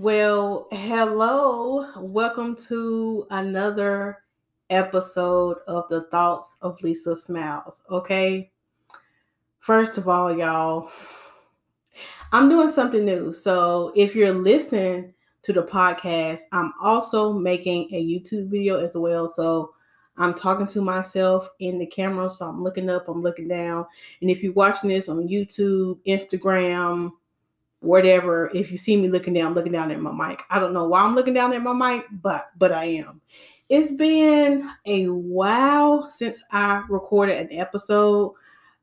Well, hello. Welcome to another episode of the Thoughts of Lisa Smilez. Okay. First of all, y'all, I'm doing something new. So if you're listening to the podcast, I'm also making a YouTube video as well. So I'm talking to myself in the camera. So I'm looking up, I'm looking down. And if you're watching this on YouTube, Instagram, whatever. If you see me looking down, I'm looking down at my mic. I don't know why I'm looking down at my mic, but but I am. It's been a while since I recorded an episode.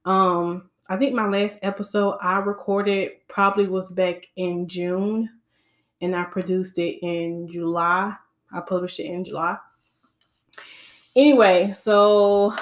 Um, I think my last episode I recorded probably was back in June, and I produced it in July. I published it in July. Anyway, so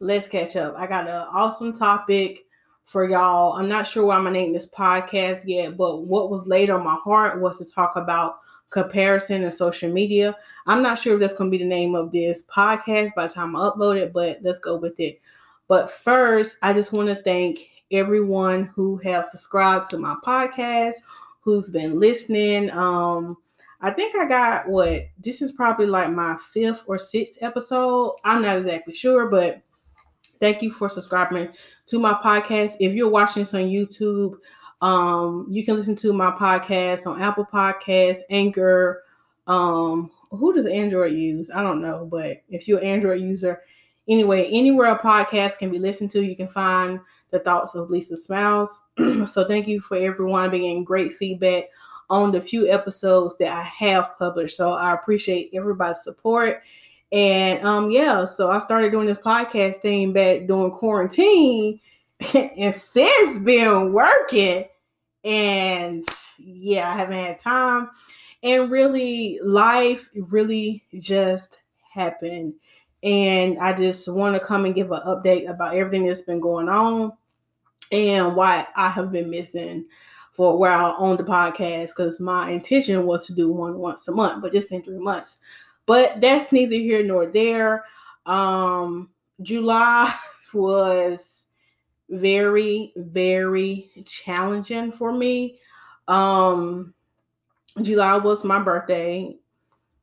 let's catch up. I got an awesome topic for y'all. I'm not sure why I'm name this podcast yet, but what was laid on my heart was to talk about comparison and social media. I'm not sure if that's gonna be the name of this podcast by the time I upload it, but let's go with it. But first, I just want to thank everyone who have subscribed to my podcast, who's been listening. Um, I think I got what this is probably like my fifth or sixth episode. I'm not exactly sure, but Thank you for subscribing to my podcast. If you're watching this on YouTube, um, you can listen to my podcast on Apple Podcasts, Anchor. Um, who does Android use? I don't know, but if you're an Android user, anyway, anywhere a podcast can be listened to, you can find the thoughts of Lisa Smilez. so thank you for everyone being great feedback on the few episodes that I have published. So I appreciate everybody's support and um, yeah, so I started doing this podcast thing back during quarantine, and since been working. And yeah, I haven't had time. And really, life really just happened. And I just want to come and give an update about everything that's been going on and why I have been missing for where I own the podcast because my intention was to do one once a month, but it's been three months. But that's neither here nor there. Um, July was very, very challenging for me. Um, July was my birthday.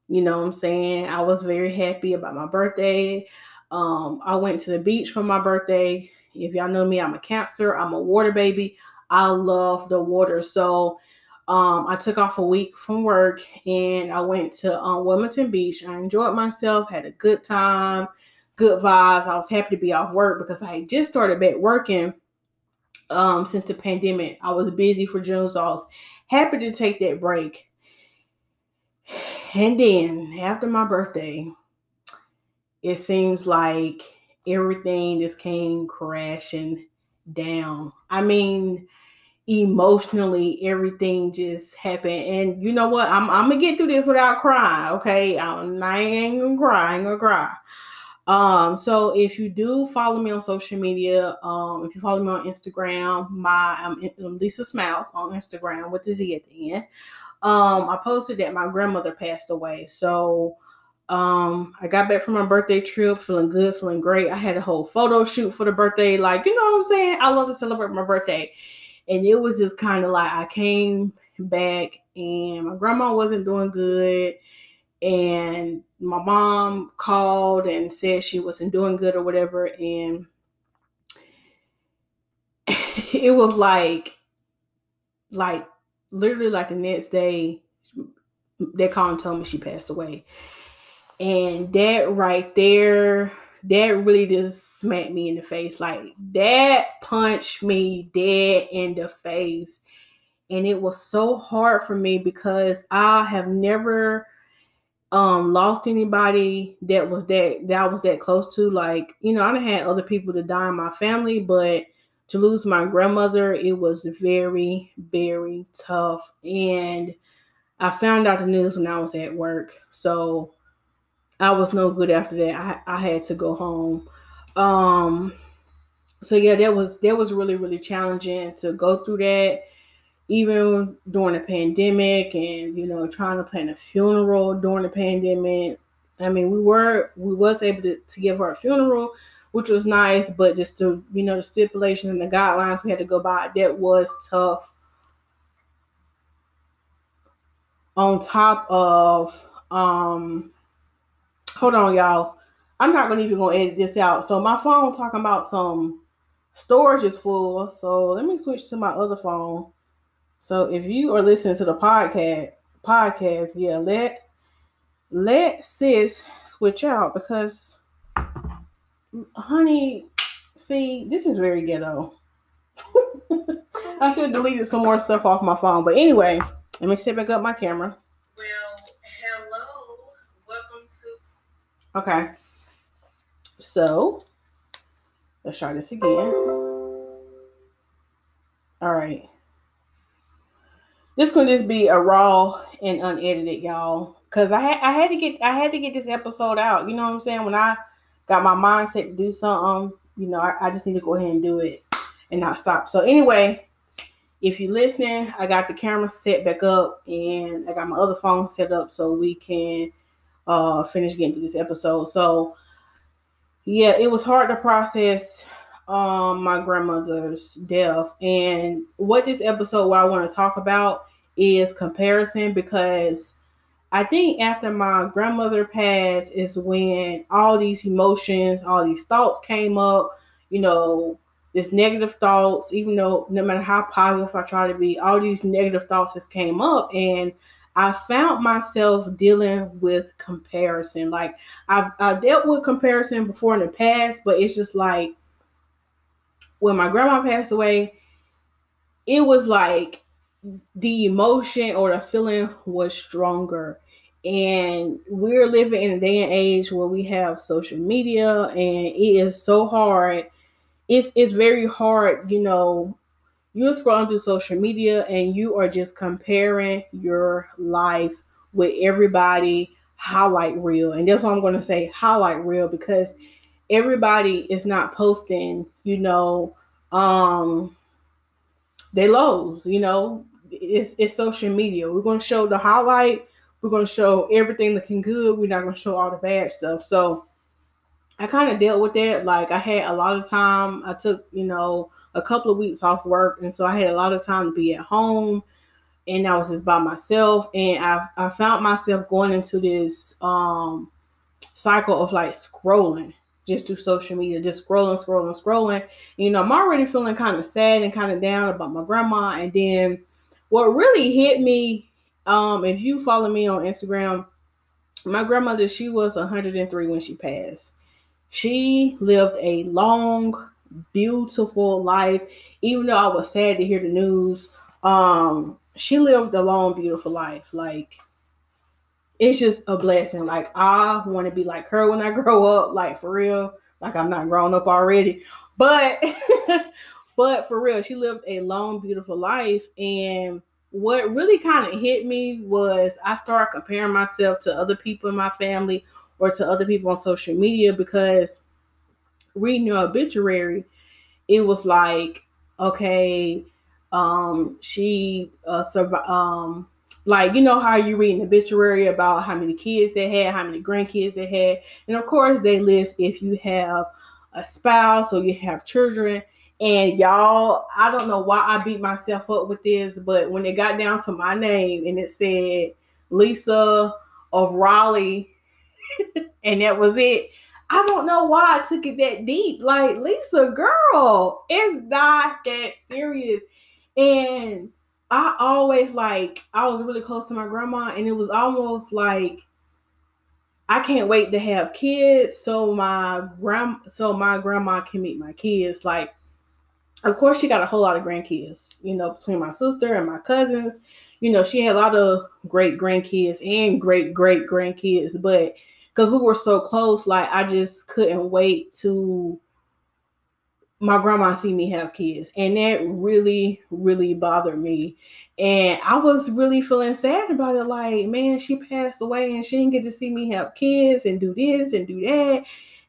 You know what I'm saying? I was very happy about my birthday. Um, I went to the beach for my birthday. If y'all know me, I'm a cancer, I'm a water baby. I love the water. So um, I took off a week from work and I went to um, Wilmington Beach. I enjoyed myself, had a good time, good vibes. I was happy to be off work because I had just started back working um, since the pandemic. I was busy for June, so I was happy to take that break. And then after my birthday, it seems like everything just came crashing down. I mean, emotionally everything just happened and you know what i'm, I'm gonna get through this without crying okay i'm I ain't gonna cry i ain't gonna cry um so if you do follow me on social media um if you follow me on instagram my i'm, I'm lisa smilez on instagram with the z at the end um i posted that my grandmother passed away so um, I got back from my birthday trip feeling good, feeling great. I had a whole photo shoot for the birthday. Like, you know what I'm saying? I love to celebrate my birthday. And it was just kind of like I came back and my grandma wasn't doing good. And my mom called and said she wasn't doing good or whatever. And it was like, like literally like the next day, they called and told me she passed away. And that right there that really just smacked me in the face. Like that punched me dead in the face. And it was so hard for me because I have never um lost anybody that was that that I was that close to. Like, you know, I had other people to die in my family, but to lose my grandmother, it was very, very tough. And I found out the news when I was at work. So I was no good after that. I, I had to go home. Um, so yeah, that was that was really really challenging to go through that, even during the pandemic, and you know trying to plan a funeral during the pandemic. I mean, we were we was able to, to give her a funeral, which was nice, but just the you know the stipulations and the guidelines we had to go by that was tough. on top of um hold on y'all. I'm not gonna even gonna edit this out. So my phone talking about some storage is full. So let me switch to my other phone. So if you are listening to the podcast podcast yeah let let sis switch out because honey see this is very ghetto. I should have deleted some more stuff off my phone. But anyway let me set back up my camera Well, hello. Welcome to Okay. So let's try this again. All right. This gonna just be a raw and unedited, y'all. Cause I had I had to get I had to get this episode out. You know what I'm saying? When I got my mindset to do something, you know, I, I just need to go ahead and do it and not stop. So anyway, if you're listening, I got the camera set back up and I got my other phone set up so we can uh finish getting through this episode. So yeah, it was hard to process um my grandmother's death. And what this episode what I want to talk about is comparison because I think after my grandmother passed is when all these emotions, all these thoughts came up, you know, this negative thoughts, even though no matter how positive I try to be, all these negative thoughts just came up and I found myself dealing with comparison. Like I've, I've dealt with comparison before in the past, but it's just like when my grandma passed away, it was like the emotion or the feeling was stronger. And we're living in a day and age where we have social media, and it is so hard. It's it's very hard, you know. You're scrolling through social media and you are just comparing your life with everybody highlight reel. And that's what I'm going to say highlight reel because everybody is not posting, you know, um they lows, you know. It's it's social media. We're gonna show the highlight, we're gonna show everything looking good, we're not gonna show all the bad stuff. So I kind of dealt with that. Like I had a lot of time. I took, you know, a couple of weeks off work, and so I had a lot of time to be at home, and I was just by myself. And I I found myself going into this um cycle of like scrolling just through social media, just scrolling, scrolling, scrolling. You know, I'm already feeling kind of sad and kind of down about my grandma. And then what really hit me, um, if you follow me on Instagram, my grandmother, she was 103 when she passed. She lived a long, beautiful life. Even though I was sad to hear the news, um, she lived a long, beautiful life. Like it's just a blessing. Like I want to be like her when I grow up, like for real. Like I'm not grown up already, but but for real, she lived a long, beautiful life. And what really kind of hit me was I started comparing myself to other people in my family or to other people on social media because reading your obituary, it was like, okay, um, she uh survived um like you know how you read an obituary about how many kids they had, how many grandkids they had, and of course they list if you have a spouse or you have children. And y'all, I don't know why I beat myself up with this, but when it got down to my name and it said Lisa of Raleigh, and that was it. I don't know why I took it that deep. Like, Lisa, girl, it's not that serious. And I always like I was really close to my grandma, and it was almost like I can't wait to have kids so my grand so my grandma can meet my kids. Like, of course, she got a whole lot of grandkids, you know, between my sister and my cousins. You know, she had a lot of great grandkids and great great grandkids, but because we were so close, like I just couldn't wait to my grandma see me have kids. And that really really bothered me. And i was really feeling sad about it like man she passed away and she didn't get to see me have kids and do this and do that.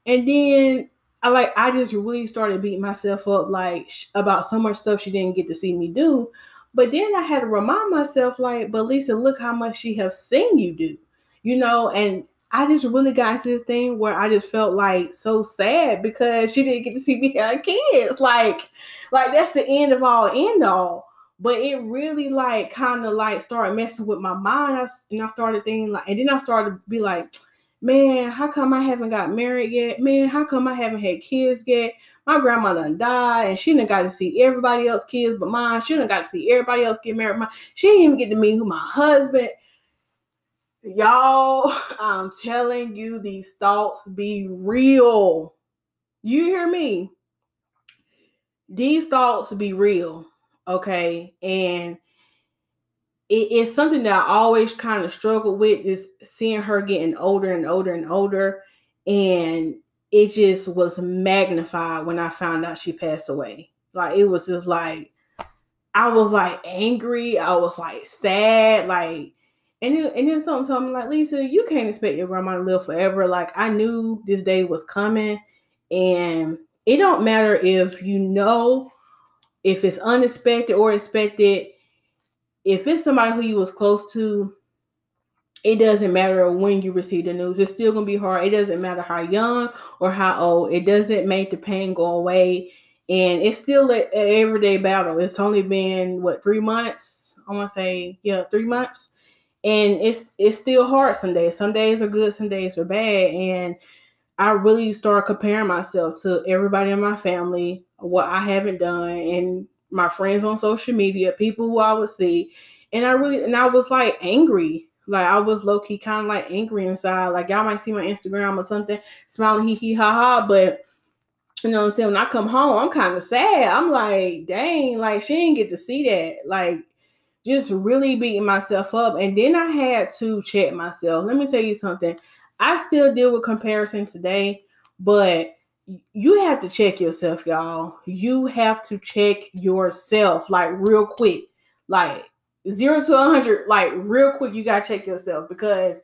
And then i like i just really started beating myself up like sh- about so much stuff she didn't get to see me do. But then i had to remind myself like but lisa look how much she have seen you do you know? And I just really got into this thing where I just felt like so sad because she didn't get to see me have kids. Like, like that's the end of all end all. but it really like kind of like started messing with my mind. I, and I started thinking like, and then I started to be like, man, how come I haven't got married yet? Man, how come I haven't had kids yet? My grandma done died and she didn't got to see everybody else kids but mine. She didn't got to see everybody else get married. She didn't even get to meet who my husband. Y'all, I'm telling you, these thoughts be real. You hear me? These thoughts be real okay? And it's something that i always kind of struggle with is seeing her getting older and older and older. And it just was magnified when i found out she passed away. Like it was just like i was like angry. I was like sad. Like and and then something told me like lisa you can't expect your grandma to live forever like i knew this day was coming and it don't matter if you know if it's unexpected or expected, if it's somebody who you was close to, it doesn't matter when you receive the news. It's still gonna be hard. It doesn't matter how young or how old. It doesn't make the pain go away. And it's still an everyday battle. It's only been what three months? I want to say yeah, three months. And it's it's still hard some days. Some days are good, some days are bad. And I really start comparing myself to everybody in my family, what I haven't done, and my friends on social media, people who I would see. And I really, and I was like angry. Like I was low key kind of like angry inside. Like y'all might see my Instagram or something, smiling hee hee ha ha. But you know what I'm saying? When I come home, I'm kind of sad. I'm like, dang, like she didn't get to see that. Like just really beating myself up. And then I had to check myself. Let me tell you something. I still deal with comparison today, but you have to check yourself, y'all. You have to check yourself like real quick, like zero to 100, like real quick. You got to check yourself because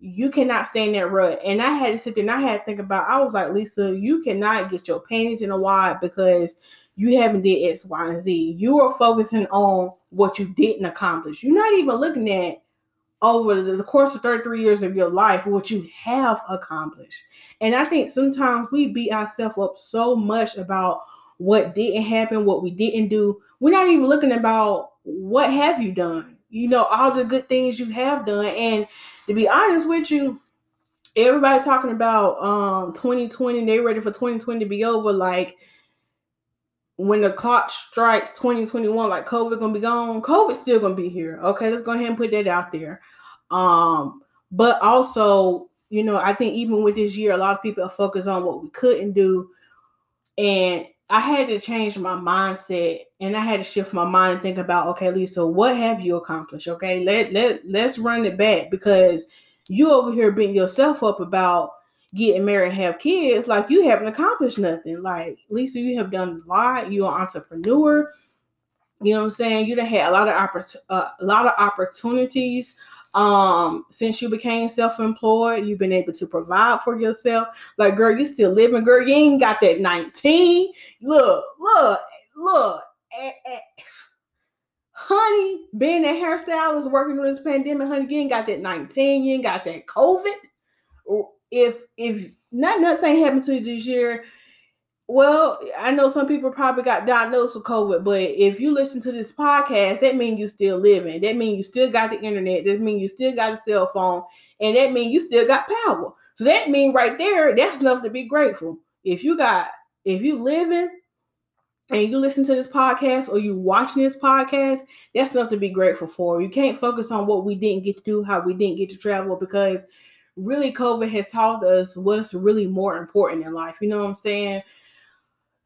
you cannot stay in that rut. And I had to sit there and I had to think about, I was like, Lisa, you cannot get your panties in a wad because you haven't did X, Y, and Z. You are focusing on what you didn't accomplish. You're not even looking at over the course of 33 years of your life what you have accomplished. And I think sometimes we beat ourselves up so much about what didn't happen, what we didn't do. We're not even looking about what have you done. You know, all the good things you have done. And to be honest with you, everybody talking about um 2020, they ready for 2020 to be over. Like when the clock strikes 2021, like COVID gonna be gone, COVID still gonna be here. Okay, let's go ahead and put that out there. Um, but also, you know, I think even with this year, a lot of people are focused on what we couldn't do. And I had to change my mindset and I had to shift my mind and think about, okay, Lisa, what have you accomplished? Okay, let let let's run it back because you over here beating yourself up about getting married and have kids, like you haven't accomplished nothing. Like Lisa, you have done a lot. You're an entrepreneur. You know what I'm saying? You have had a lot of oppor- uh, a lot of opportunities um since you became self-employed you've been able to provide for yourself like girl you still living girl you ain't got that 19 look look look eh, eh. honey being a hairstylist working on this pandemic honey you ain't got that 19 you ain't got that covid if if nothing ain't happened to you this year well, I know some people probably got diagnosed with COVID, but if you listen to this podcast, that means you still living. That means you still got the internet. That means you still got a cell phone, and that means you still got power. So that means right there, that's enough to be grateful. If you got, if you living and you listen to this podcast or you watching this podcast, that's enough to be grateful for. You can't focus on what we didn't get to do, how we didn't get to travel, because really COVID has taught us what's really more important in life. You know what I'm saying?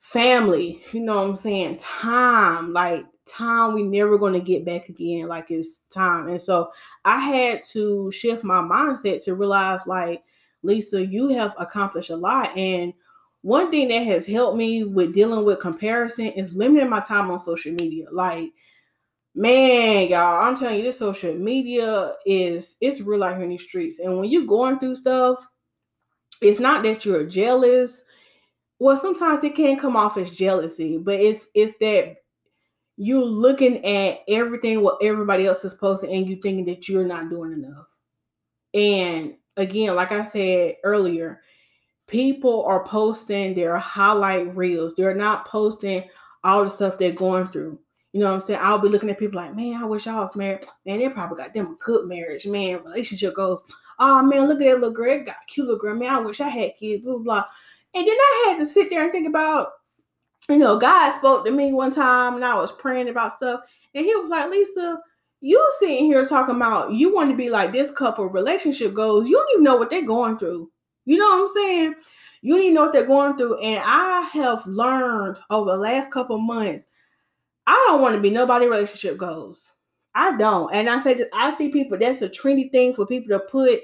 family, you know what I'm saying? Time, like time we never going to get back again like it's time and so i had to shift my mindset to realize like lisa you have accomplished a lot and one thing that has helped me with dealing with comparison is limiting my time on social media like man y'all i'm telling you this social media is it's real out here in these streets. And when you're going through stuff it's not that you're jealous. Well sometimes it can come off as jealousy but it's it's that you're looking at everything what everybody else is posting and you thinking that you're not doing enough. And again like i said earlier people are posting their highlight reels. They're not posting all the stuff they're going through You know what I'm saying? I'll be looking at people like, man, I wish I was married. Man, they probably got them a good marriage. Man, relationship goes, oh man, look at that little girl. It got cute little girl. Man, I wish I had kids, blah, blah. And then I had to sit there and think about, you know, God spoke to me one time and I was praying about stuff. And he was like, Lisa, you sitting here talking about you want to be like this couple relationship goes. You don't even know what they're going through. You know what I'm saying? You don't even know what they're going through. And I have learned over the last couple months, I don't want to be nobody relationship goes. I don't. And I say I see people, that's a trendy thing for people to put.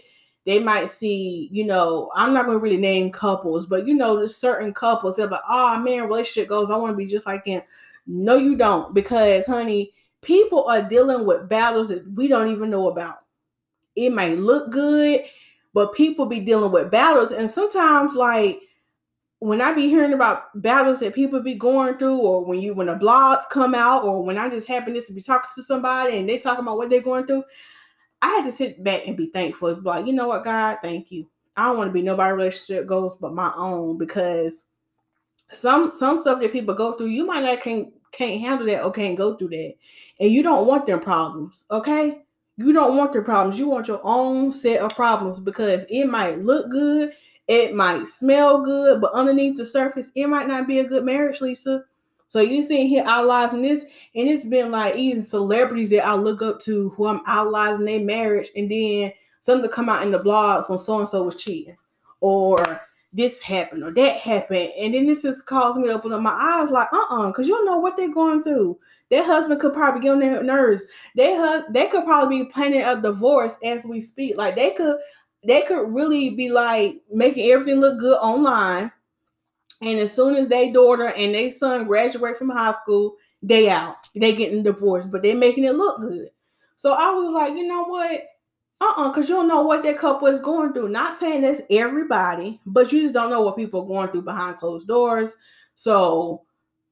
They might see, you know, I'm not going to really name couples, but you know, there's certain couples that are like, oh man, relationship goes. I want to be just like him. No, you don't, because honey, people are dealing with battles that we don't even know about. It might look good, but people be dealing with battles, and sometimes like when I be hearing about battles that people be going through, or when you when the blogs come out, or when I just happen to be talking to somebody and they talking about what they're going through, I had to sit back and be thankful. Be like, you know what, God, thank you. I don't want to be nobody relationship goes but my own because some some stuff that people go through, you might not can't can't handle that or can't go through that. And you don't want their problems, okay? You don't want their problems. You want your own set of problems because it might look good it might smell good, but underneath the surface, it might not be a good marriage, Lisa. So you sitting here idolizing this, and it's been like even celebrities that I look up to who I'm idolizing their marriage, and then something to come out in the blogs when so and so was cheating, or this happened or that happened, and then this just caused me to open up my eyes, like uh uh-uh, uh, because you don't know what they're going through. Their husband could probably get on their nerves. They they could probably be planning a divorce as we speak. Like they could they could really be like making everything look good online. And as soon as they daughter and they son graduate from high school, they out. They getting divorced, but they making it look good. So I was like, you know what? Uh-uh, because you don't know what that couple is going through. Not saying that's everybody, but you just don't know what people are going through behind closed doors. So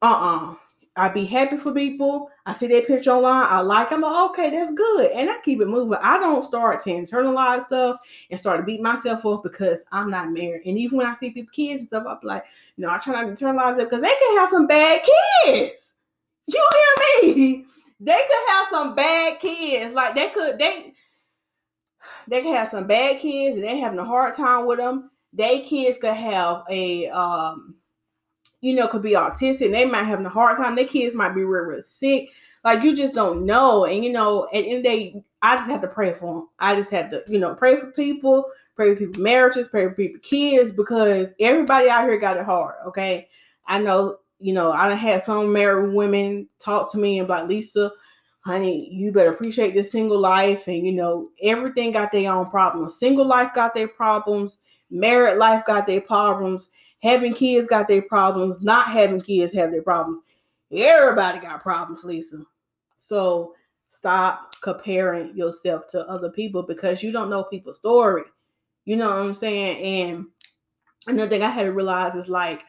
uh-uh. I'd be happy for people. I see their picture online. I like them. Like, okay, that's good. And I keep it moving. I don't start to internalize stuff and start to beat myself up because I'm not married. And even when I see people kids and stuff, I'm like, no, I try not to internalize it because they can have some bad kids. You hear me? They could have some bad kids. Like they could, they they could have some bad kids and they having a hard time with them. They kids could have a um you know, could be autistic. They might have a hard time. Their kids might be real, real sick. Like you just don't know. And you know, at the end of the day, I just have to pray for them. I just have to, you know, pray for people, pray for people marriages, pray for people kids, because everybody out here got it hard. Okay. I know, you know, I had some married women talk to me and like, Lisa, honey, you better appreciate this single life. And you know, everything got their own problems. Single life got their problems, married life got their problems Having kids got their problems. Not having kids have their problems. Everybody got problems, Lisa. So stop comparing yourself to other people because you don't know people's story. You know what I'm saying? And another thing I had to realize is like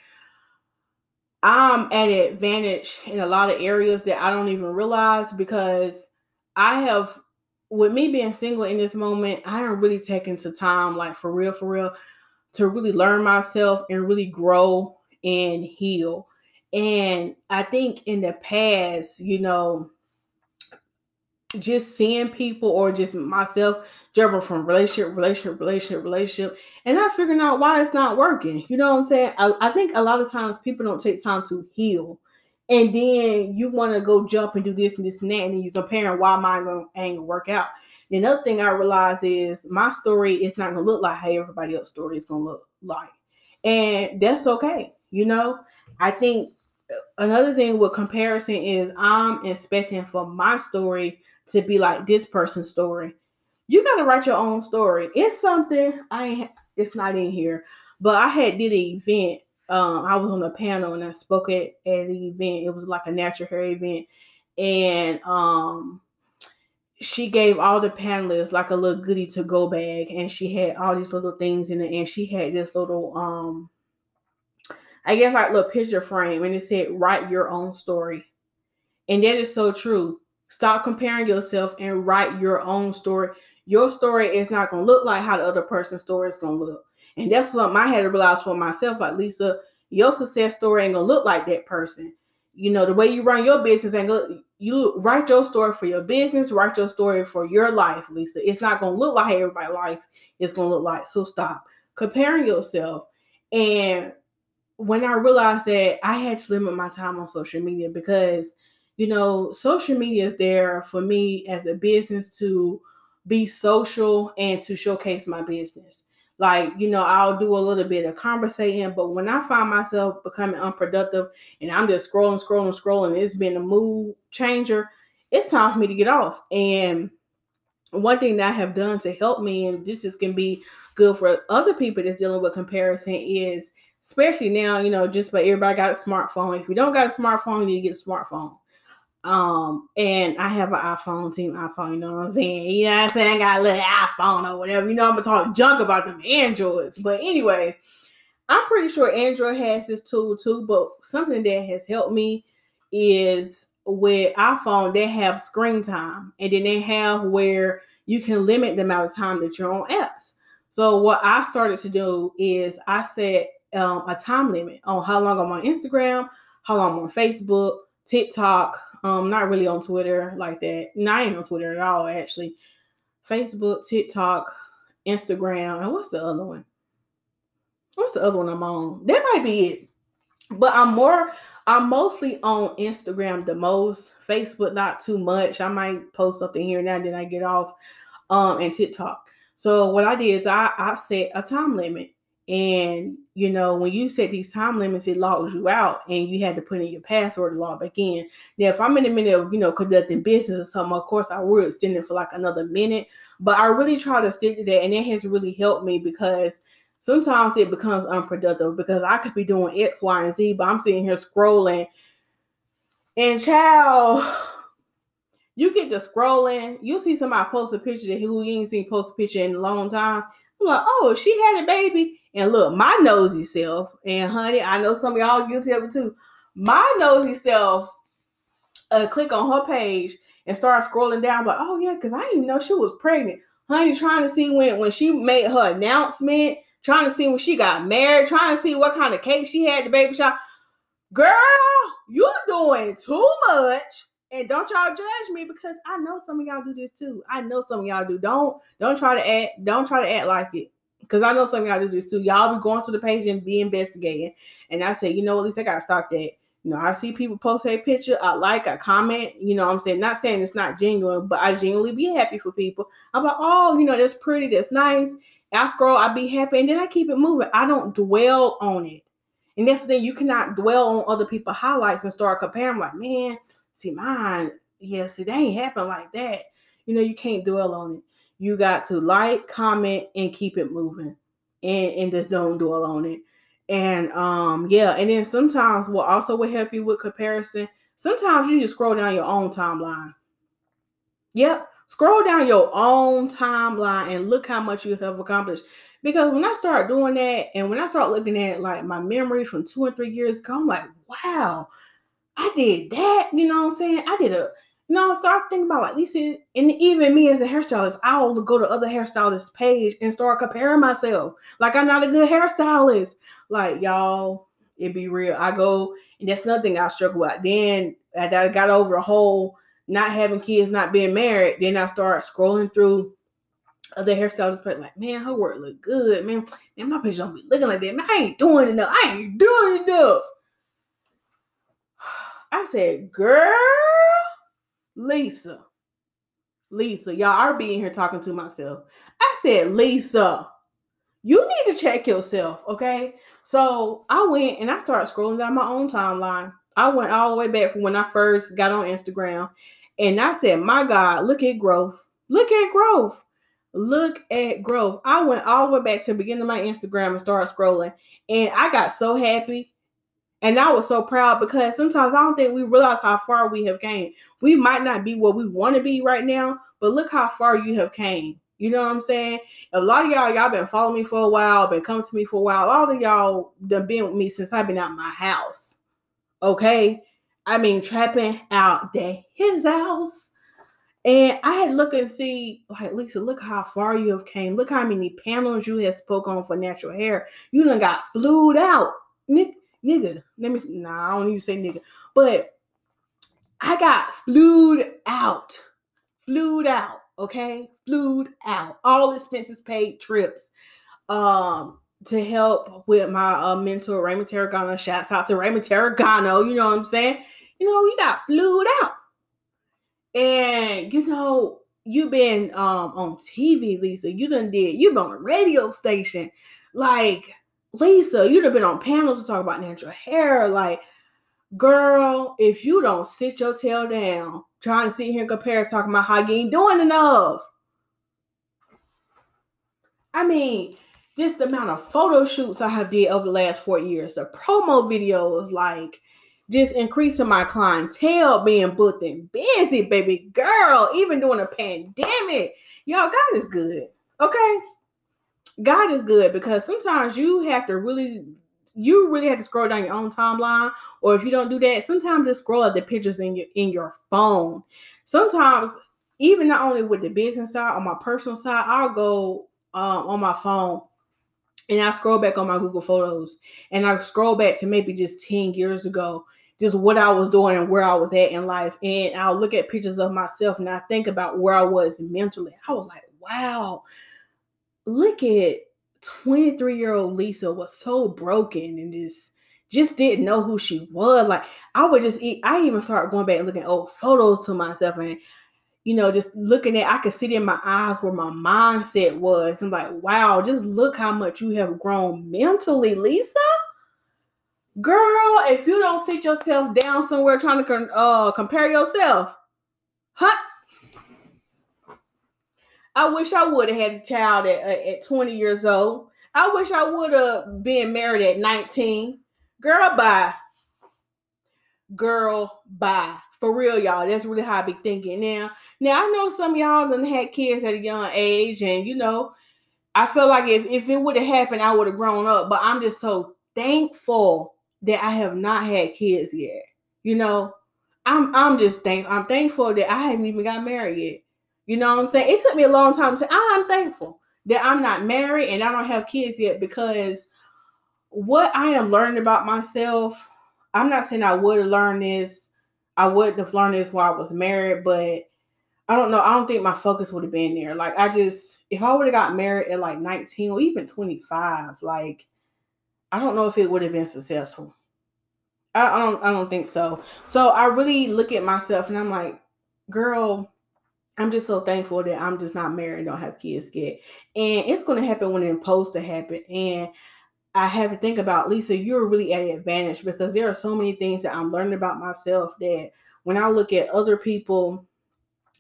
I'm at an advantage in a lot of areas that I don't even realize because I have with me being single in this moment, I don't really taking to time, like for real, for real, to really learn myself and really grow and heal. And I think in the past, you know, just seeing people or just myself jumping from relationship, relationship, relationship, relationship, and not figuring out why it's not working. You know what I'm saying? I, I think a lot of times people don't take time to heal. And then you want to go jump and do this and this and that, and then you comparing why mine ain't gonna work out. The another thing I realize is my story is not gonna look like how everybody else's story is gonna look like. And that's okay. You know, I think uh, another thing with comparison is I'm expecting for my story to be like this person's story. You gotta write your own story. It's something I ain't it's not in here, but I had did an event. Um, I was on a panel and I spoke at, at an event. It was like a natural hair event. And um she gave all the panelists like a little goodie to go bag and she had all these little things in it and she had this little um I guess like little picture frame and it said write your own story. And that is so true. Stop comparing yourself and write your own story. Your story is not gonna look like how the other person's story is gonna look. And that's something I had to realize for myself. Like Lisa, your success story ain't gonna look like that person. You know, the way you run your business ain't gonna you write your story for your business, write your story for your life, Lisa. It's not gonna look like everybody's life is gonna look like. So stop comparing yourself. And when I realized that I had to limit my time on social media because you know, social media is there for me as a business to be social and to showcase my business. Like, you know, I'll do a little bit of conversating, but when I find myself becoming unproductive and I'm just scrolling, scrolling, scrolling, it's been a mood changer, it's time for me to get off. And one thing that I have done to help me, and this is can be good for other people that's dealing with comparison, is especially now, you know, just about everybody got a smartphone. If you don't got a smartphone, you need to get a smartphone. Um, and I have an iPhone, team iPhone, you know what I'm saying? You know what I'm saying? I got a little iPhone or whatever. You know, I'm gonna talk junk about them Androids. But anyway, I'm pretty sure Android has this tool too, but something that has helped me is with iPhone, they have screen time, and then they have where you can limit the amount of time that you're on apps. So what I started to do is I set um, a time limit on how long I'm on Instagram, how long I'm on Facebook, TikTok, um, not really on Twitter like that. No, I ain't on Twitter at all, actually. Facebook, TikTok, Instagram, and what's the other one? What's the other one I'm on? That might be it. But I'm more, I'm mostly on Instagram the most. Facebook, not too much. I might post something here and now, then I get off. Um, and TikTok. So what I did is I, I set a time limit. And you know, when you set these time limits, it logs you out and you had to put in your password to log back in. Now, if I'm in the middle of, you know, conducting business or something, of course I would extend it for like another minute. But I really try to stick to that, and it has really helped me because sometimes it becomes unproductive because I could be doing X, Y, and Z, but I'm sitting here scrolling. And child, you get to scrolling, you'll see somebody post a picture that who you ain't seen post a picture in a long time. I'm like, oh, she had a baby. And look, my nosy self, and honey, I know some of y'all guilty of it too. My nosy self, uh, click on her page and start scrolling down, but oh yeah, because I didn't know she was pregnant. Honey, trying to see when when she made her announcement, trying to see when she got married, trying to see what kind of cake she had the baby shower. Girl, you doing too much. And don't y'all judge me because I know some of y'all do this too. I know some of y'all do. Don't don't try to act, don't try to act like it because I know some of y'all do this too. Y'all be going to the page and be investigating. And I say, you know, at least I gotta stop that. You know, I see people post a picture, I like, I comment, you know I'm saying? Not saying it's not genuine, but I genuinely be happy for people. I'm like, oh, you know, that's pretty, that's nice. I scroll, I be happy, and then I keep it moving. I don't dwell on it. And that's the thing, you cannot dwell on other people's highlights and start comparing, like, man, see mine, yeah, see, they ain't happen like that. You know, you can't dwell on it you got to like, comment, and keep it moving. And, and just don't dwell on it. And um, yeah, and then sometimes what also will help you with comparison, sometimes you just scroll down your own timeline. Yep. Scroll down your own timeline and look how much you have accomplished. Because when I start doing that, and when I start looking at like my memories from two and three years ago, I'm like, wow, I did that. You know what I'm saying? I did a no, start thinking about like these, and even me as a hairstylist, I'll go to other hairstylists' page and start comparing myself. Like I'm not a good hairstylist. Like y'all, it be real. I go, and that's nothing I struggle with. Then I got over the whole not having kids, not being married. Then I start scrolling through other hairstylists, but like, man, her work look good, man. And my page don't be looking like that. Man, I ain't doing enough. I ain't doing enough. I said, girl Lisa, Lisa, y'all are being here talking to myself. I said, Lisa, you need to check yourself, okay? So I went and I started scrolling down my own timeline. I went all the way back from when I first got on Instagram, and I said, My God, look at growth. Look at growth. Look at growth. I went all the way back to the beginning of my Instagram and started scrolling, and I got so happy and I was so proud because sometimes I don't think we realize how far we have came. We might not be where we want to be right now, but look how far you have came. You know what I'm saying? A lot of y'all, y'all been following me for a while, been coming to me for a while. A lot of y'all done been with me since I've been out my house. Okay. I mean, trapping out there his house. And I had look and see, like, Lisa, look how far you have came. Look how many panels you have spoke on for natural hair. You done got flued out nigga. Let me nah, I don't even say nigga, but I got flued out. Flued out. Okay. Flued out. All expenses paid trips. Um, to help with my uh, mentor Raymond Tarragano. Shouts out to Raymond Tarragano. You know what I'm saying? You know, you got flued out. And you know, you've been um on TV, Lisa. You done did, you've been on a radio station. Like, Lisa, you'd have been on panels to talk about natural hair. Like, girl, if you don't sit your tail down trying to sit here and compare talking about how you ain't doing enough. I mean, just the amount of photo shoots I have did over the last four years, the promo videos, like just increasing my clientele, being booked and busy, baby girl, even during a pandemic. Y'all, God is good. Okay. God is good because sometimes you have to really, you really have to scroll down your own timeline. Or if you don't do that, sometimes just scroll at the pictures in your in your phone. Sometimes, even not only with the business side, on my personal side, I'll go um, on my phone and I scroll back on my Google Photos and I scroll back to maybe just 10 years ago, just what I was doing and where I was at in life. And I'll look at pictures of myself and I think about where I was mentally. I was like, wow, look at 23 year old Lisa was so broken and just just didn't know who she was. Like I would just eat, I even started going back and looking at old photos to myself and you know, just looking at, I could see it in my eyes where my mindset was. I'm like, wow, just look how much you have grown mentally, Lisa. Girl, if you don't sit yourself down somewhere trying to uh, compare yourself, huh? I wish I would have had a child at, uh, at 20 years old. I wish I would have been married at 19. Girl, bye. Girl, bye. For real, y'all. That's really how I be thinking now. Now I know some y'all done had kids at a young age, and you know, I feel like if, if it would have happened, I would have grown up. But I'm just so thankful that I have not had kids yet. You know, I'm I'm just thank I'm thankful that I haven't even got married yet. You know what I'm saying? It took me a long time to I'm thankful that I'm not married and I don't have kids yet because what I am learning about myself, I'm not saying I would have learned this, I wouldn't have learned this while I was married, but I don't know. I don't think my focus would have been there. Like I just, if I would have got married at like 19 or even 25, like I don't know if it would have been successful. I, I don't. I don't think so. So I really look at myself and I'm like, girl, I'm just so thankful that I'm just not married, don't have kids yet, and it's going to happen when it's supposed to happen. And I have to think about Lisa. You're really at an advantage because there are so many things that I'm learning about myself that when I look at other people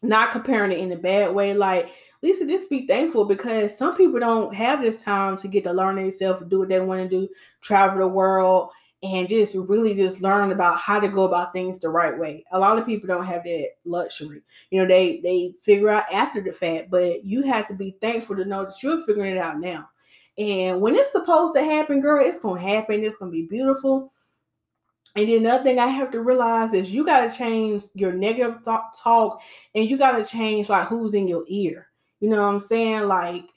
not comparing it in a bad way. Like, Lisa, just be thankful because some people don't have this time to get to learn themselves, do what they want to do, travel the world, and just really just learn about how to go about things the right way. A lot of people don't have that luxury. You know, they they figure out after the fact, but you have to be thankful to know that you're figuring it out now. And when it's supposed to happen, girl, it's gonna happen. It's gonna be beautiful. And then another thing I have to realize is you got to change your negative talk and you got to change like who's in your ear. You know what I'm saying? Like,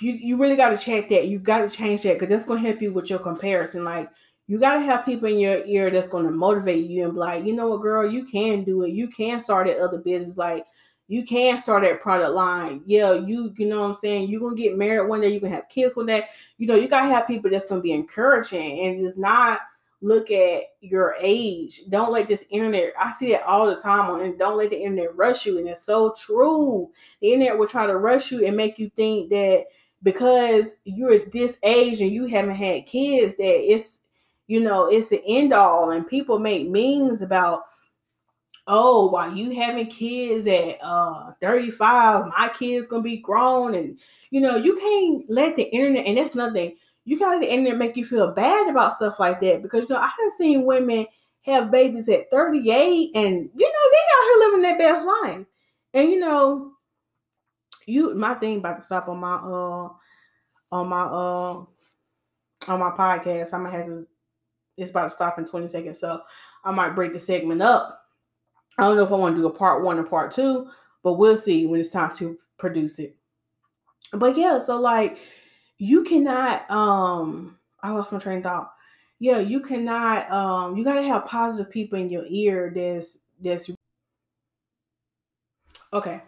you, you really got to check that. You got to change that because that's going to help you with your comparison. Like, you got to have people in your ear that's going to motivate you and be like, you know what, girl, you can do it. You can start that other business. Like, you can start that product line. Yeah, you you know what I'm saying? You're gonna get married one day, you can have kids one day. You know, you gotta have people that's gonna be encouraging and just not look at your age. Don't let this internet, I see it all the time on it. Don't let the internet rush you. And it's so true. The internet will try to rush you and make you think that because you're this age and you haven't had kids, that it's you know, it's the end all. And people make memes about oh, while you having kids at uh 35, my kids gonna be grown, and you know, you can't let the internet, and that's nothing. You can't let the internet make you feel bad about stuff like that because you know I have seen women have babies at 38, and you know they out here living their best life, and you know, you my thing about to stop on my uh on my uh on my podcast. I'm gonna have to. It's about to stop in 20 seconds, so I might break the segment up I don't know if I want to do a part one or part two, but we'll see when it's time to produce it. But yeah, so like you cannot um I lost my train of thought. yeah, you cannot um you gotta have positive people in your ear that's that's okay.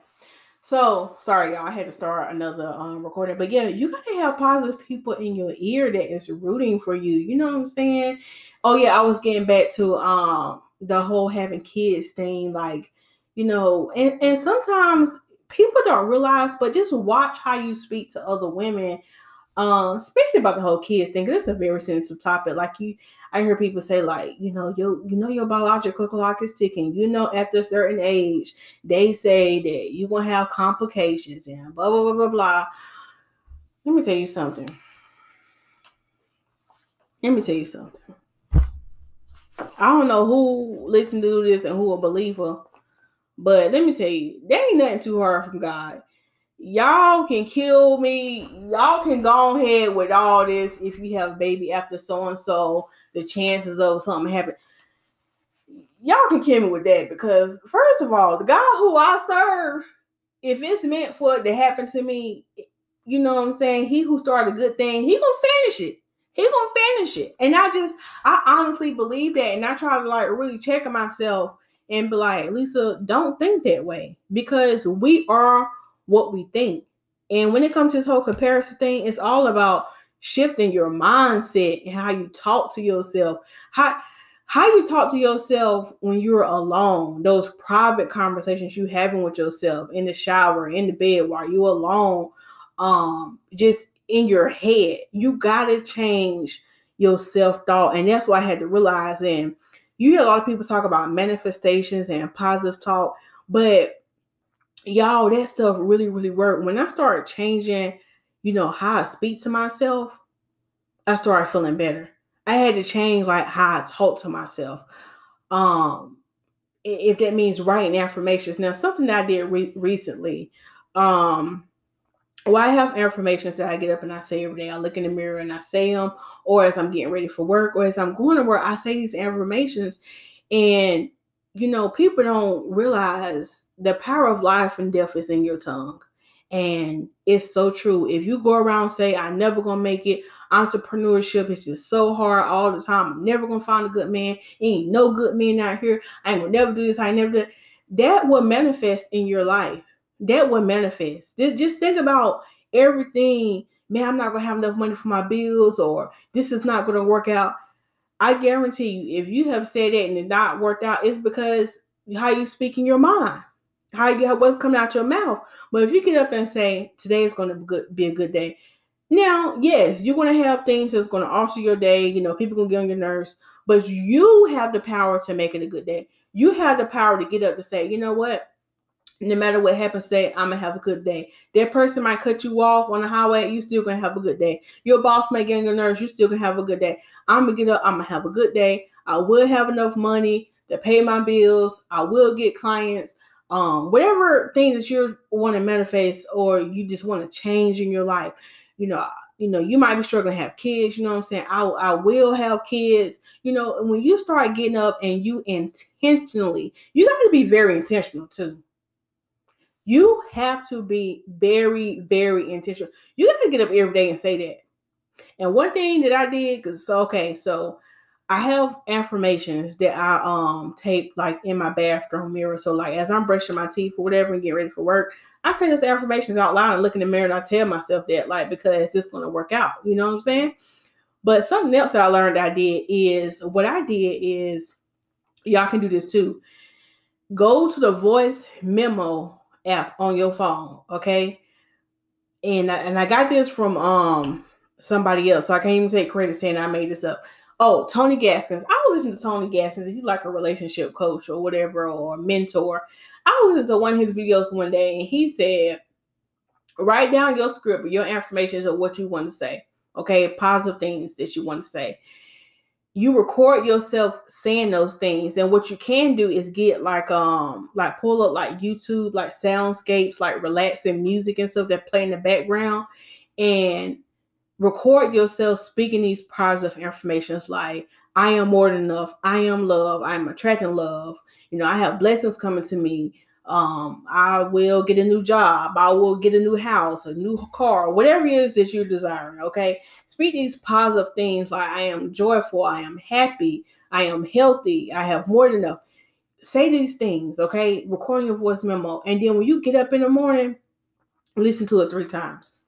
So sorry, y'all. I had to start another um recording, but yeah, you gotta have positive people in your ear that is rooting for you. You know what I'm saying? Oh yeah, I was getting back to um the whole having kids thing, like you know, and and sometimes people don't realize, but just watch how you speak to other women um, especially about the whole kids thing, because it's a very sensitive topic. Like you, I hear people say, like, you know, you you know your biological clock is ticking. You know, after a certain age, they say that you're gonna have complications and blah blah blah blah blah. Let me tell you something. Let me tell you something. I don't know who listen to this and who a believer, but let me tell you, there ain't nothing too hard from God y'all can kill me. Y'all can go ahead with all this if you have baby after so and so, the chances of something happening. Y'all can kill me with that because, first of all, the God who I serve, if it's meant for it to happen to me, you know what I'm saying? He who started a good thing, he gonna finish it. He gonna finish it. And I just, I honestly believe that. And I try to like really check myself and be like, Lisa, don't think that way because we are what we think. And when it comes to this whole comparison thing, it's all about shifting your mindset and how you talk to yourself. How how you talk to yourself when you're alone, those private conversations you having with yourself in the shower, in the bed while you're alone, um, just in your head. You gotta change your self-thought. And that's why I had to realize and you hear a lot of people talk about manifestations and positive talk, but y'all, that stuff really, really worked. When I started changing, you know, how I speak to myself, I started feeling better. I had to change like how I talk to myself. Um, if that means writing affirmations. Now, something that I did re- recently, um, well, I have affirmations that I get up and I say every day. I look in the mirror and I say them, or as I'm getting ready for work, or as I'm going to work, I say these affirmations. And you know, people don't realize the power of life and death is in your tongue. And it's so true. If you go around say, I'm never gonna make it, entrepreneurship is just so hard all the time. I'm never gonna find a good man. Ain't no good men out here. I ain't gonna never do this. I never do that. will manifest in your life. That will manifest. Just think about everything. Man, I'm not gonna have enough money for my bills, or this is not gonna work out. I guarantee you, if you have said that and it not worked out, it's because how you speak in your mind, how you what's coming out your mouth. But if you get up and say today is going to be, a good day, now yes, you're going to have things that's going to alter your day. You know, people gonna get on your nerves, but you have the power to make it a good day. You have the power to get up to say, you know what, no matter what happens today, I'm gonna have a good day. That person might cut you off on the highway, you still gonna have a good day. Your boss may get on your nerves, you still gonna have a good day. I'm gonna get up, I'm gonna have a good day. I will have enough money to pay my bills. I will get clients. Um, whatever thing that you want to manifest or you just want to change in your life, you know, you know, you might be struggling to have kids, you know what I'm saying? I, I will have kids, you know, and when you start getting up and you intentionally, you got to be very intentional too you have to be very, very intentional. You got to get up every day and say that. And one thing that I did, because okay, so I have affirmations that I um tape like in my bathroom mirror. So like as I'm brushing my teeth or whatever and get ready for work, I say those affirmations out loud and look in the mirror and I tell myself that like because it's gonna work out. You know what I'm saying? But something else that I learned I did is what I did is y'all can do this too. Go to the voice memo app on your phone, okay? And I, and I got this from um somebody else, so I can't even take credit saying I made this up. Oh, Tony Gaskins. I was listening to Tony Gaskins. He's like a relationship coach or whatever or mentor. I listened to one of his videos one day and he said, write down your script, your information or what you want to say. Okay, positive things that you want to say you record yourself saying those things. And what you can do is get like um like pull up like youtube like soundscapes like relaxing music and stuff that play in the background and record yourself speaking these positive informations like i am more than enough. I am love. I'm attracting love. You know i have blessings coming to me Um, I will get a new job. I will get a new house, a new car, whatever it is that you're desiring. Okay. Speak these positive things like I am joyful, I am happy, I am healthy, I have more than enough. Say these things, okay? Recording your voice memo. And then when you get up in the morning, listen to it three times.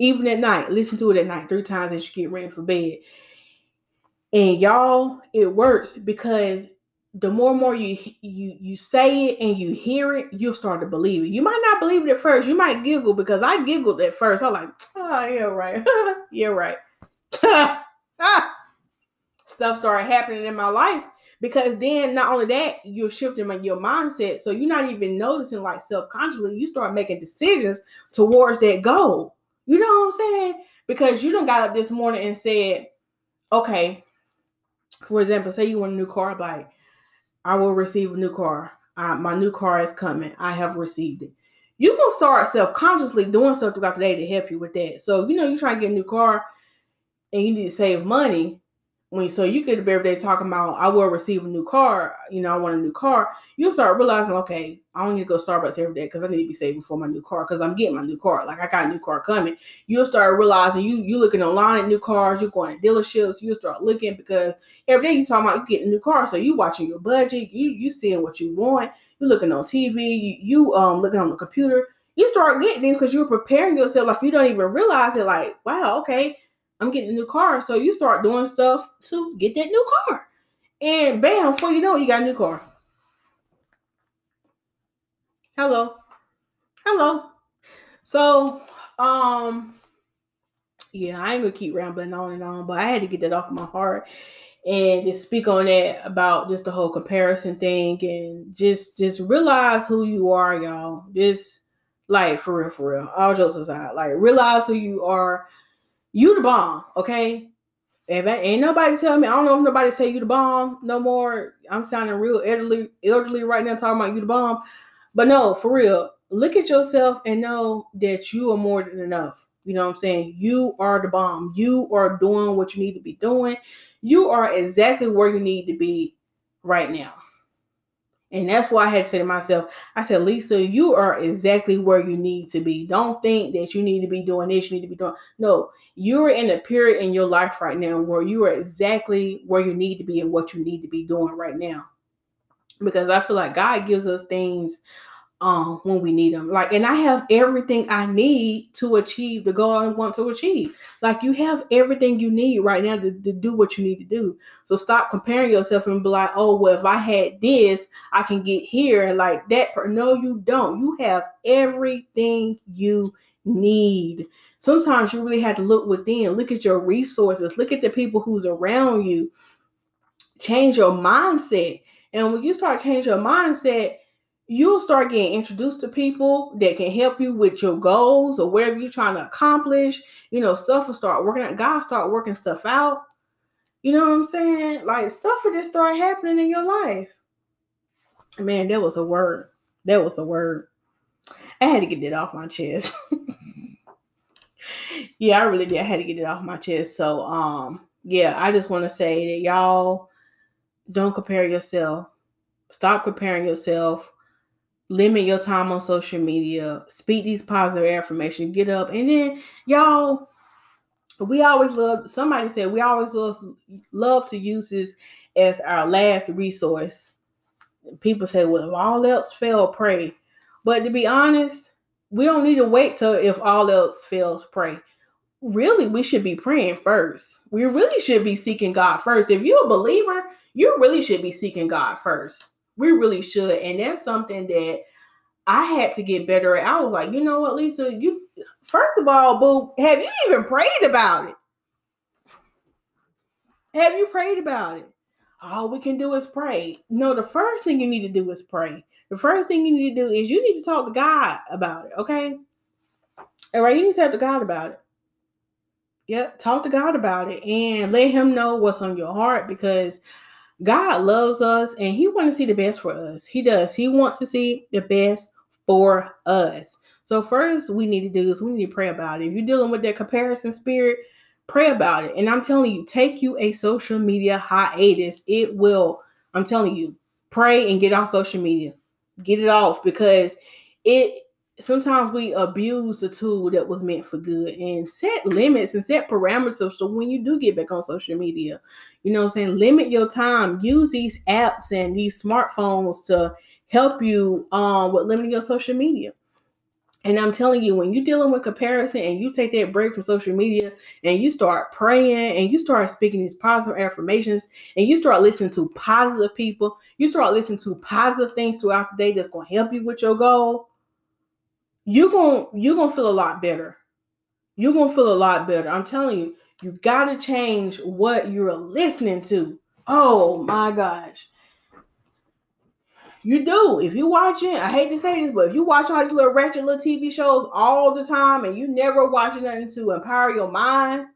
Even at night, listen to it at night three times as you get ready for bed. And y'all, it works because the more and more you you you say it and you hear it, you'll start to believe it. You might not believe it at first. You might giggle because I giggled at first. I'm like, oh yeah, right. yeah, right. Stuff started happening in my life because then not only that, you're shifting your mindset. So you're not even noticing like self-consciously, you start making decisions towards that goal. You know what I'm saying? Because you don't got up this morning and said, okay, for example, say you want a new car, like I will receive a new car. Uh, my new car is coming. I have received it. You can start self consciously doing stuff throughout the day to help you with that. So, you know, you try to get a new car and you need to save money when so you could be every day talking about I will receive a new car, you know, I want a new car, you'll start realizing, okay, I don't need to go Starbucks every day because I need to be saving for my new car because I'm getting my new car. Like I got a new car coming. You'll start realizing you you looking online at new cars, you're going to dealerships, you start looking because every day you talking about you getting a new car. So you watching your budget, you you seeing what you want, you're looking on TV, you, you um looking on the computer. You start getting things because you're preparing yourself like you don't even realize it, like, wow, okay I'm getting a new car. So you start doing stuff to get that new car. And bam, before you know it, you got a new car. Hello. Hello. So, um, yeah, I ain't gonna keep rambling on and on, but I had to get that off my heart and just speak on that about just the whole comparison thing and just just realize who you are, y'all. Just like for real, for real. All jokes aside, like realize who you are you the bomb, okay? If ain't nobody tell me, I don't know if nobody say you the bomb no more. I'm sounding real elderly, elderly right now, talking about you the bomb. But no, for real, look at yourself and know that you are more than enough. You know what I'm saying? You are the bomb. You are doing what you need to be doing. You are exactly where you need to be right now. And that's why I had to say to myself, I said, Lisa, you are exactly where you need to be. Don't think that you need to be doing this, you need to be doing. No, you're in a period in your life right now where you are exactly where you need to be and what you need to be doing right now. Because I feel like God gives us things um when we need them. Like, and I have everything I need to achieve the goal I want to achieve. Like, you have everything you need right now to, to do what you need to do. So stop comparing yourself and be like, oh, well, if I had this, I can get here and like that. No, you don't. You have everything you need. Sometimes you really have to look within, look at your resources, look at the people who's around you, change your mindset. And when you start changing your mindset, you'll start getting introduced to people that can help you with your goals or whatever you're trying to accomplish. You know, stuff will start working out. God start working stuff out. You know what I'm saying? Like stuff will just start happening in your life. Man, that was a word. That was a word. I had to get that off my chest. yeah, I really did. I had to get it off my chest. So um, yeah, I just want to say that y'all don't compare yourself. Stop comparing yourself limit your time on social media, speak these positive affirmations, get up, and then y'all, we always love. Somebody said we always love, love to use this as our last resource. People say, "Well, if all else fail, pray." But to be honest, we don't need to wait till if all else fails, pray. Really, we should be praying first. We really should be seeking God first. If you're a believer, you really should be seeking God first we really should. And that's something that I had to get better at. I was like, you know what, Lisa, you first of all, boo, have you even prayed about it? Have you prayed about it? All we can do is pray. No, the first thing you need to do is pray. The first thing you need to do is you need to talk to God about it, okay? All right, you need to talk to God about it. Yep, talk to God about it and let Him know what's on your heart because God loves us and He wants to see the best for us. He does. He wants to see the best for us. So, first, we need to do is we need to pray about it. If you're dealing with that comparison spirit, pray about it. And I'm telling you, take you a social media hiatus. It will, I'm telling you, pray and get off social media. Get it off because it sometimes we abuse the tool that was meant for good and set limits and set parameters so when you do get back on social media, you know what I'm saying? Limit your time. Use these apps and these smartphones to help you um with limiting your social media. And I'm telling you, when you're dealing with comparison and you take that break from social media and you start praying and you start speaking these positive affirmations and you start listening to positive people, you start listening to positive things throughout the day that's going to help you with your goal, you're going to you're going to feel a lot better. You're going to feel a lot better. I'm telling you, you got to change what you're listening to. Oh my gosh. You do. If you're watching, I hate to say this, but if you watch all these little ratchet little TV shows all the time and you never watching nothing to empower your mind,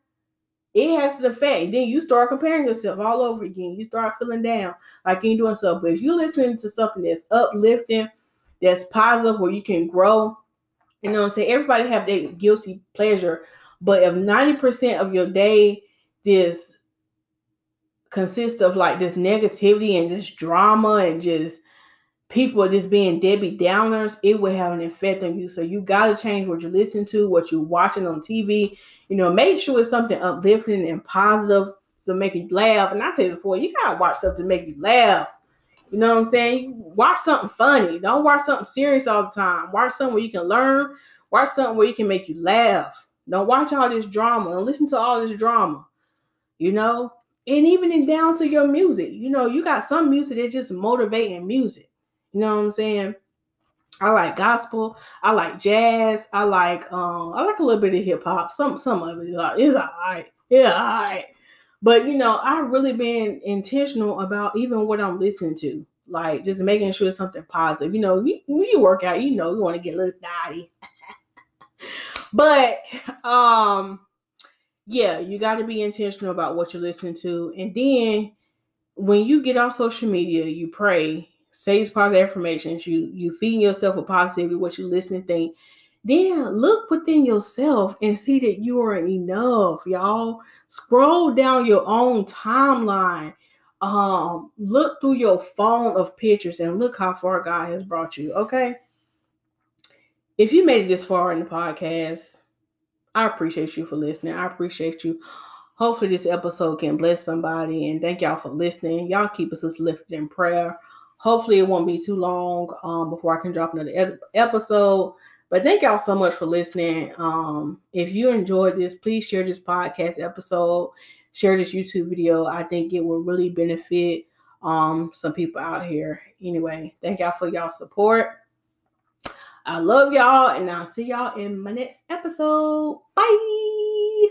it has an effect. Then you start comparing yourself all over again. You start feeling down like you ain't doing something. But if you're listening to something that's uplifting, that's positive, where you can grow, you know what I'm saying? Everybody have their guilty pleasure. But if 90% of your day this consists of like this negativity and this drama and just people just being Debbie Downers, it will have an effect on you. So you got to change what you're listening to, what you're watching on TV. You know, make sure it's something uplifting and positive to make you laugh. And I said before, you gotta watch something to make you laugh. You know what I'm saying? Watch something funny. Don't watch something serious all the time. Watch something where you can learn. Watch something where you can make you laugh. Don't watch all this drama. Don't listen to all this drama. You know, and even in down to your music. You know, you got some music that's just motivating music. You know what I'm saying? I like gospel. I like jazz. I like um I like a little bit of hip hop. Some some of it is it's alright. Yeah, alright. But you know, I've really been intentional about even what I'm listening to. Like just making sure it's something positive. You know, you, when you work out, you know you want to get a little naughty. but um yeah, you got to be intentional about what you're listening to. And then when you get off social media, you pray say these positive affirmations, you you feeding yourself with positivity, what you listening think, then look within yourself and see that you are enough, y'all. Scroll down your own timeline. Um, look through your phone of pictures and look how far God has brought you. Okay. If you made it this far in the podcast, I appreciate you for listening. I appreciate you. Hopefully, this episode can bless somebody. And thank y'all for listening. Y'all keep us lifted in prayer. Hopefully, it won't be too long um, before I can drop another episode. But thank y'all so much for listening. Um, if you enjoyed this, please share this podcast episode, share this YouTube video. I think it will really benefit um, some people out here. Anyway, thank y'all for y'all support. I love y'all, and I'll see y'all in my next episode. Bye.